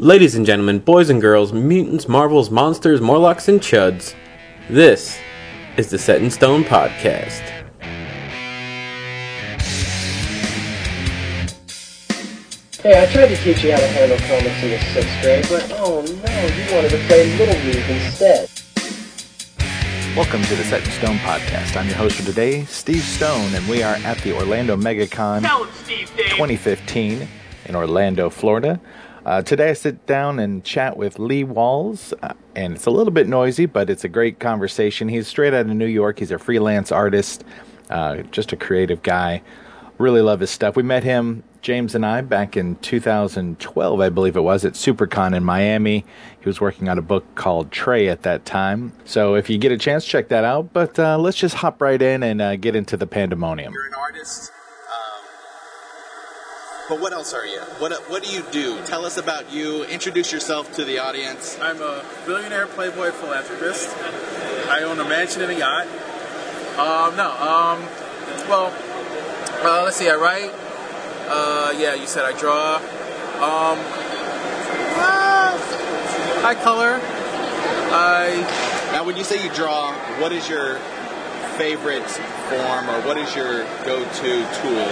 Ladies and gentlemen, boys and girls, mutants, marvels, monsters, morlocks, and chuds, this is the Set in Stone Podcast. Hey, I tried to teach you how to handle comics in the sixth grade, but oh no, you wanted to play Little League instead. Welcome to the Set in Stone podcast. I'm your host for today, Steve Stone, and we are at the Orlando MegaCon 2015 in Orlando, Florida. Uh, today I sit down and chat with Lee Walls, uh, and it's a little bit noisy, but it's a great conversation. He's straight out of New York. He's a freelance artist, uh, just a creative guy. Really love his stuff. We met him, James and I, back in 2012, I believe it was, at SuperCon in Miami. He was working on a book called Trey at that time. So if you get a chance, check that out. But uh, let's just hop right in and uh, get into the pandemonium. You're an artist. But what else are you? What What do you do? Tell us about you. Introduce yourself to the audience. I'm a billionaire playboy philanthropist. I own a mansion and a yacht. Um, no, um, well, uh, let's see, I write. Uh, yeah, you said I draw. Um, uh, I color. I Now, when you say you draw, what is your favorite form, or what is your go-to tool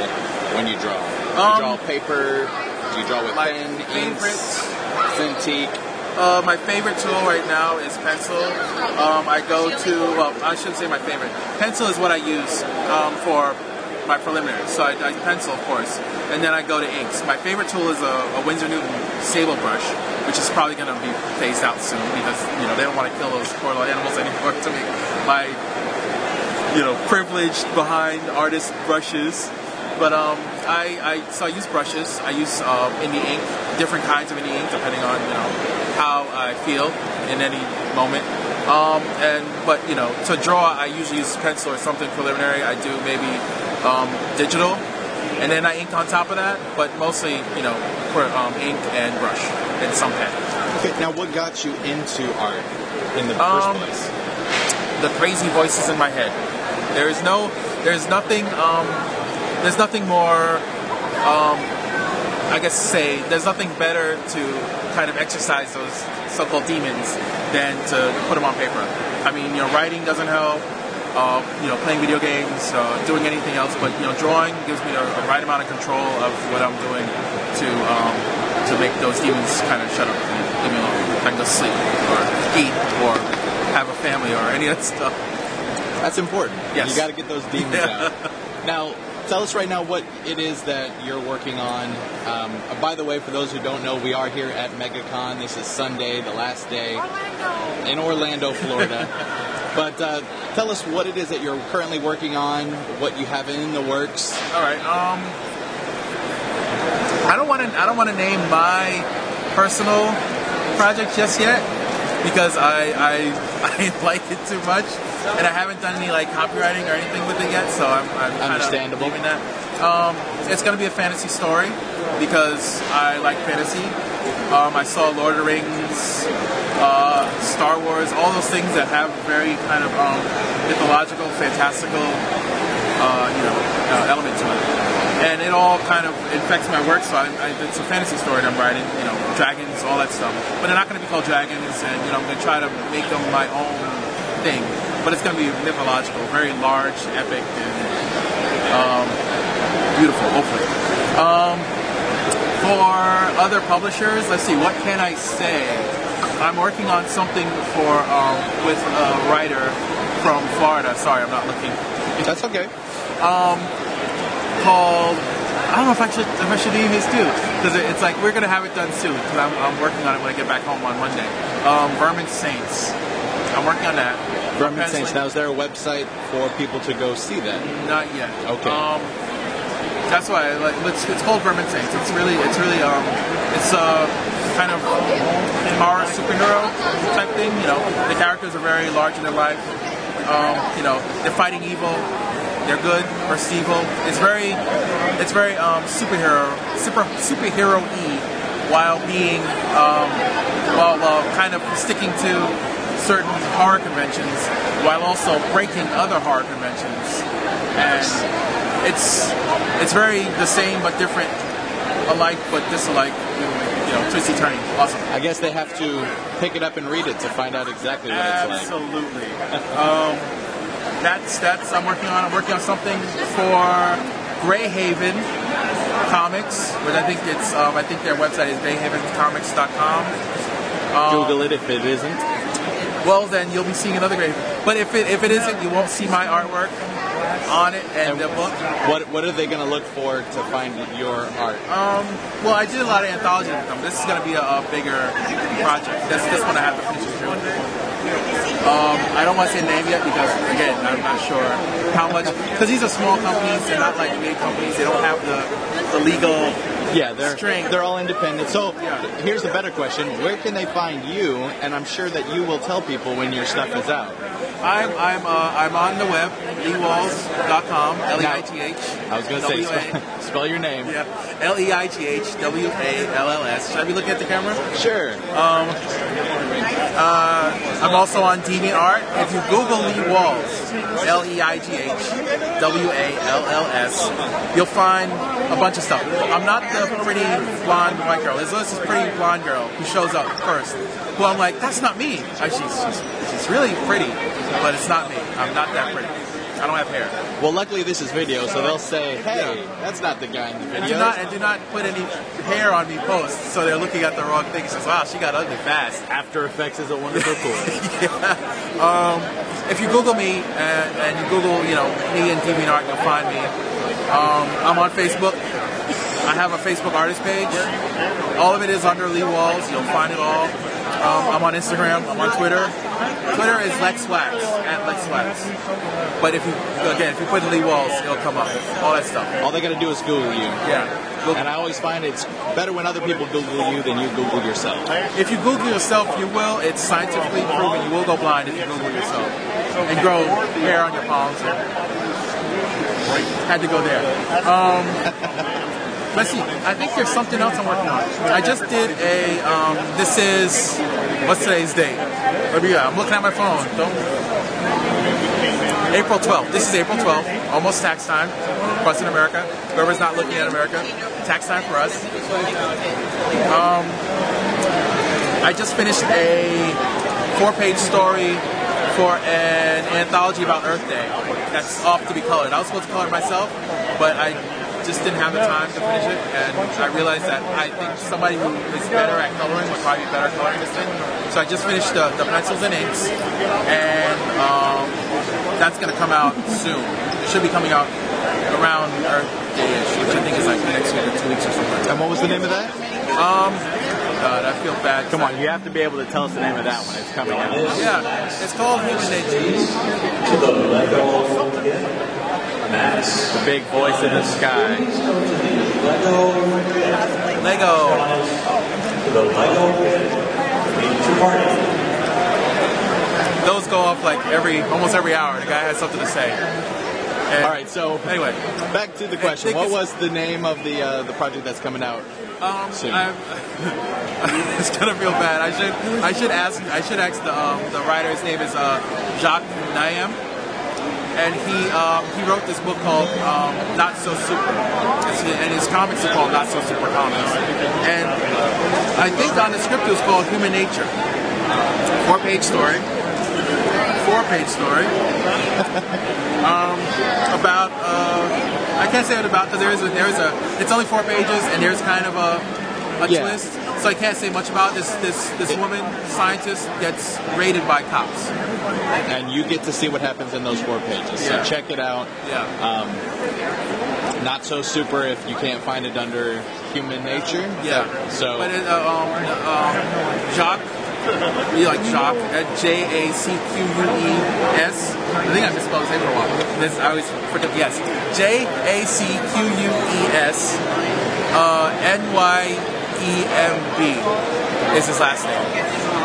when you draw? Do you Um, draw paper? Do you draw with My pen, inks, Cintiq? Uh, my favorite tool right now is pencil. Um, I go to, well, I shouldn't say my favorite. Pencil is what I use um, for my preliminaries. So I, I pencil, of course, and then I go to inks. My favorite tool is a, a Winsor Newton sable brush, which is probably going to be phased out soon because you know they don't want to kill those poor little animals anymore. To me, my you know privilege behind artist brushes. But um, I, I so I use brushes. I use um, India ink, different kinds of India ink depending on you know how I feel in any moment. Um, and but you know to draw, I usually use pencil or something preliminary. I do maybe um, digital, and then I ink on top of that. But mostly you know for um, ink and brush and some pen. Okay, now what got you into art in the Um, first place? the crazy voices in my head. There is no, there's nothing, um, there's nothing more, um, I guess say, there's nothing better to kind of exercise those so-called demons than to put them on paper. I mean, you know, writing doesn't help. Uh, you know, playing video games, uh, doing anything else, but you know, drawing gives me the, right amount of control of what I'm doing to um, to make those demons kind of shut up and leave me alone. I can go sleep or eat or have a family or any of that stuff. That's important. Yes. You got to get those demons Yeah. out. Now, tell us right now what it is that you're working on. Um, uh, by the way, for those who don't know, we are here at MegaCon. This is Sunday, the last day in Orlando, Florida. but uh, tell us what it is that you're currently working on, what you have in the works. All right. Um, I don't want to. I don't want to name my personal project just yet because I, I I like it too much, and I haven't done any like copyrighting or anything with it yet. So I'm, I'm kind of Understandable. leaving that. Um, it's going to be a fantasy story because I like fantasy. Um, I saw Lord of the Rings, uh, Star Wars, all those things that have very kind of um, mythological, fantastical uh, you know, uh, element to it. And it all kind of infects my work, so I, I, it's a fantasy story that I'm writing, you know, dragons, all that stuff. But they're not going to be called dragons, and, you know, I'm going to try to make them my own thing. But it's going to be mythological, very large, epic, and um, beautiful, hopefully. Um, for other publishers, let's see, what can I say? I'm working on something for um, with a writer from Florida. Sorry, I'm not looking That's okay. called. I don't know if I should if I should his too because it, it's like we're gonna have it done soon because I'm, I'm working on it when I get back home on Monday. Um, Vermin Saints. I'm working on that. Vermin Penciling- Saints. Now, is there a website for people to go see that? Not yet. Okay. Um, that's why like it's, it's called Vermin Saints. It's really it's really um it's a kind of horror superhero type thing. You know, the characters are very large in their life. Um, you know, they're fighting evil. They're good versus evil. It's very it's very um, superhero super superhero y while being um, while uh, kind of sticking to certain horror conventions while also breaking other horror conventions and it's it's very the same but different alike but disalike you know, twisty turny. Awesome. I guess they have to pick it up and read it to find out exactly what it's like. Absolutely. um, that's that's I'm working on. I'm working on something for Greyhaven Comics, which I think it's um, I think their website is greyhavencomics.com. Google it if it isn't. Well, then you'll be seeing another Greyhaven. But if it if it isn't, you won't see my artwork on it and the book. What what are they going to look for to find your art? Um, well, I did a lot of anthologies with them. This is going to be a, a bigger project. This this one I have to finish in June. Um, I don't want to say name yet because again, I'm not sure how much. Because these are small companies, they're not like big companies. They don't have the the legal. Yeah, they're String. they're all independent. So Yeah. here's the better question: Where can they find you? And I'm sure that you will tell people when your stuff is out. I'm I'm uh, I'm on the web, leewalls.com, L E I T H. I was going to say, spell, spell your name. Yeah, L E I T H W A L L S. Should I be looking at the camera? Sure. I'm also on DeviantArt. If you Google Lee Walls, L E I G H W A L L S, you'll find a bunch of stuff. I'm not the pretty blonde white girl. There's this pretty blonde girl who shows up first. Who I'm like, that's not me. Uh, she's, she's really pretty, but it's not me. I'm not that pretty. I don't have hair. Well, luckily this is video, so they'll say, "Hey, that's not the guy in the And video." do not and do not put any hair on me post, so they're looking at the wrong thing. It says, wow, she got ugly fast. After Effects is a wonderful tool. Um, if you Google me and, and you Google, you know, me and DeviantArt, you'll find me. Um, I'm on Facebook. I have a Facebook artist page. All of it is under Lee Walls. You'll find it all. Um, I'm on Instagram. I'm on Twitter. Twitter is Lex Wax at Lex Wax. But if you again, if you put Lee Walls, it'll come up. All that stuff. All they got to do is Google you. Yeah. Google. And I always find it's better when other people Google you than you Google yourself. If you Google yourself, you will. It's scientifically proven. You will go blind if you Google yourself and grow hair on your palms. Had to go there. Um, let's see. I think there's something else I'm working on. I just did a. Um, this is what's today's date? Let me. I'm looking at my phone. Don't. April 12th. This is April 12th. Almost tax time for us in America. Whoever's not looking at America, tax time for us. Um, I just finished a four-page story for an anthology about Earth Day. That's off to be colored. I was supposed to color it myself, but I just didn't have the time to finish it, and I realized that I think somebody who is better at coloring would probably be better at coloring this thing. So I just finished the, the pencils and inks, and um, that's going to come out soon. It should be coming out around Earth Day-ish, which I think is like next week or two weeks or something. And what was the name of that? God, I feel bad. Come on, you have to be able to tell us the name of that one. it's coming out. Yeah, it's called Human Nature. The big voice in the sky. Lego. Those go off like every, almost every hour. The guy has something to say. And All right, so Anyway, back to the question. What was the name of the uh, the project that's coming out? um, Soon. It's gonna feel bad. I should, I should ask, I should ask the um, the writer. His name is uh, Jacques Nayem, and he um, he wrote this book called um, Not So Super, and his comics are called Not So Super Comics. And I think on the script it was called Human Nature, four page story, four page story um, about. Uh, I can't say what about because there is a, there is a. It's only four pages and there's kind of a a Yeah. twist. So I can't say much about this. This this woman scientist gets raided by cops. And you get to see what happens in those four pages. Yeah. So check it out. Yeah. Um, Not so super if you can't find it under human nature. Yeah. So But it, uh, um, um, Jacques, you like Jacques at J A C Q U E S. I think I misspelled his name for a while. This I always forget. Yes, J A C Q U E S uh, N Y E M B is his last name.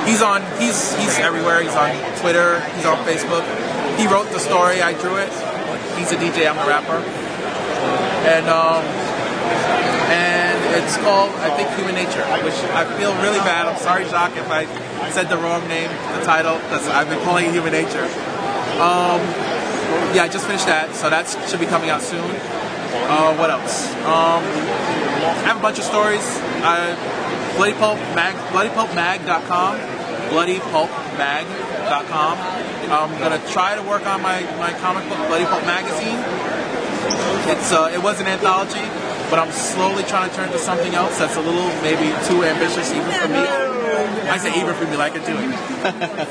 He's on. He's he's everywhere. He's on Twitter. He's on Facebook. He wrote the story. I drew it. He's a DJ. I'm a rapper. And um, and it's called I think Human Nature, which I feel really bad. I'm sorry, Jacques, if I said the wrong name, the title, because I've been calling it Human Nature. Um, yeah, I just finished that, so that should be coming out soon. Uh, what else? Um, I have a bunch of stories. I Bloody Pulp Mag, bloodypulpmag.com, bloodypulpmag.com. I'm gonna try to work on my, my comic book, Bloody Pulp Magazine. It's uh, it was an anthology, but I'm slowly trying to turn to something else that's a little maybe too ambitious even for me. I say even for me, like I do it.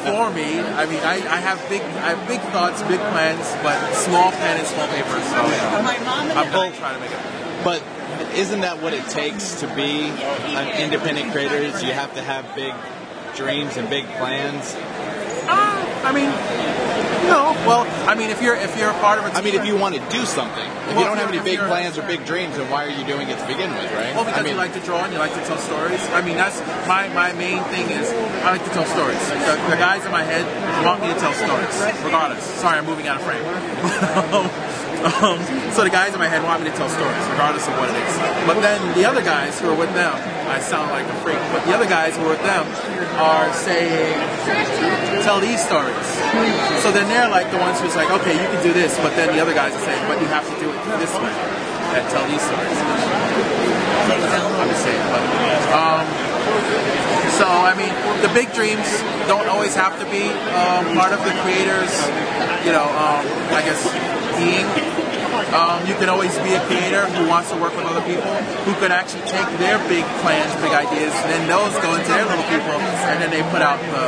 for me, I mean, I, I have big I have big thoughts, big plans, but small pen and small paper. So I'm gonna try to make it. But isn't that what it takes to be an independent creator? Is you have to have big dreams and big plans. Uh, I mean, no. Well, I mean, if you're if you're a part of a team, I mean, if you want to do something, if Well, you don't if have any big plans or big dreams, then why are you doing it to begin with, right? Well, because I mean, you like to draw and you like to tell stories. I mean, that's my, my main thing is I like to tell stories. The, the guys in my head want me to tell stories, regardless. Sorry, I'm moving out of frame. um, so the guys in my head want me to tell stories, regardless of what it is. But then the other guys who are with them, I sound like a freak, but the other guys who are with them are saying, tell these stories. So then they're like the ones who's like, okay, you can do this, but then the other guys are saying, but you have to do it this way and tell these stories. I'm just saying, but um, so I mean, the big dreams don't always have to be um, part of the creators. You know, um, I guess being. Um, you can always be a creator who wants to work with other people who could actually take their big plans, big ideas, and then those go into their little people, and then they put out the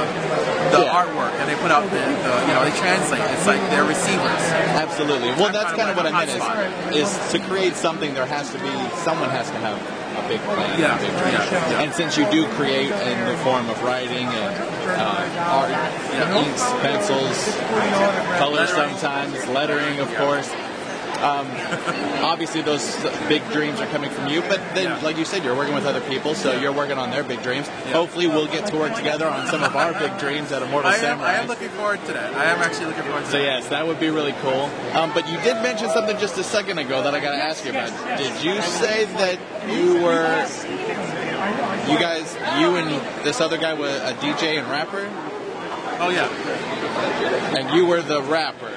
the Yeah. artwork and they put out the, the you know they translate. It's like they're receivers. Absolutely. Well, that's kind of what I meant is, is to create something. There has to be someone has to have a big plan, Yeah, a big dream. yeah, yeah. And since you do create in the form of writing and uh, art, you know, inks, pencils, colors, sometimes lettering, of course. Um, obviously, those big dreams are coming from you, but then, Yeah. like you said, you're working with other people, so you're working on their big dreams. Hopefully, we'll get to work together on some of our big dreams at Immortal I am, Samurai. I am looking forward to that. I am actually looking forward to So that. So, yes, that would be really cool. Um, but you did mention something just a second ago that I got to ask you about. Did you say that you were, you guys, you and this other guy were a DJ and rapper, Oh yeah. and you were the rapper,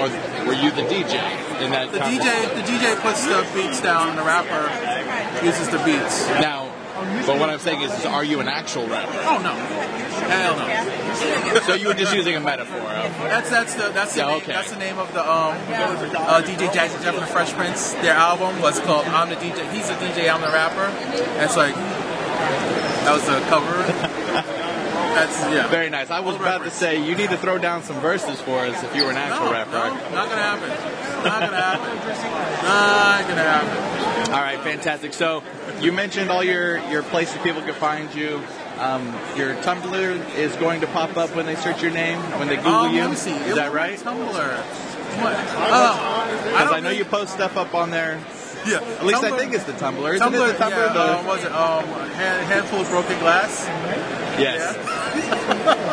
or were you the DJ in that? The? DJ, the DJ puts the beats down, and the rapper uses the beats. Now, but what I'm saying is, is, are you an actual rapper? Oh no, hell no. So you were just using a metaphor. Of, That's that's the that's the Yeah, name, okay. that's the name of the um uh, DJ Jazzy Jeff and the Fresh Prince. Their album was called I'm the DJ. He's the DJ. I'm the rapper. That's like that was the cover. That's yeah. very nice. I was about to say you need to throw down some verses for us if you were an actual no, rapper. no, not gonna happen. Not gonna happen. Not gonna happen. All right, fantastic. So you mentioned all your, your places people can find you. Um, your Tumblr is going to pop up when they search your name, when they Google Um, you. let me see. Is that right? Tumblr. What? Oh, Because don't I know think- you post stuff up on there. Yeah. At least I think it's the Tumblr. Isn't Tumblr, it the Tumblr? yeah, the, uh, was it um, hand, handful of broken glass? yes.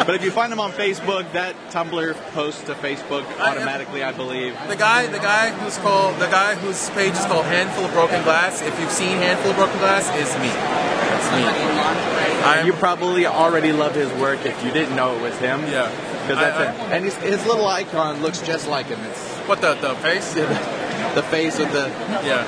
but if you find them on Facebook, that Tumblr posts to Facebook I- automatically, I believe. The guy, the guy who's called, the guy whose page is called Handful of Broken Glass. If you've seen Handful of Broken Glass, is me. Me. I'm, You probably already love his work if you didn't know it was him. yeah. Because that's I- it. And his, his little icon looks just like him. It's What the the face? the face with the. Yeah.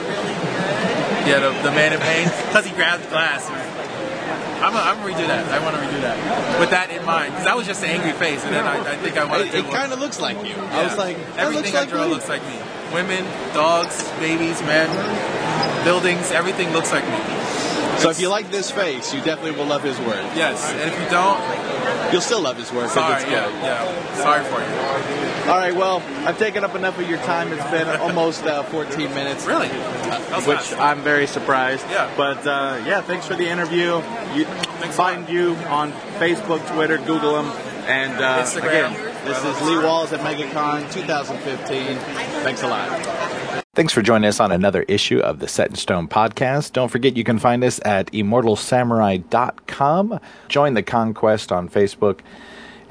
Yeah, the, the man in pain because he grabbed the glass. I'm gonna I'm gonna redo that. I want to redo that with that in mind because that was just an angry face, and then I, I think I want It, to. it kind of looks like you. I was like, everything looks I like draw looks like me. Women, dogs, babies, men, buildings, everything looks like me. So if you like this face, you definitely will love his work. Yes, and if you don't, You'll still love his work. sorry. it's good. Yeah, yeah. Sorry for you. All right. Well, I've taken up enough of your time. It's been almost uh, 14 minutes. Really? Was Which fast. I'm very surprised. Yeah. But uh, yeah, thanks for the interview. You find you on Facebook, Twitter, Google them, and uh, Instagram. again, This is Lee Walls at MegaCon 2015. Thanks a lot. Thanks for joining us on another issue of the Set in Stone podcast. Don't forget you can find us at immortalsamurai.com. Join the conquest on Facebook.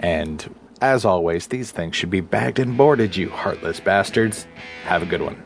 And as always, these things should be bagged and boarded, you heartless bastards. Have a good one.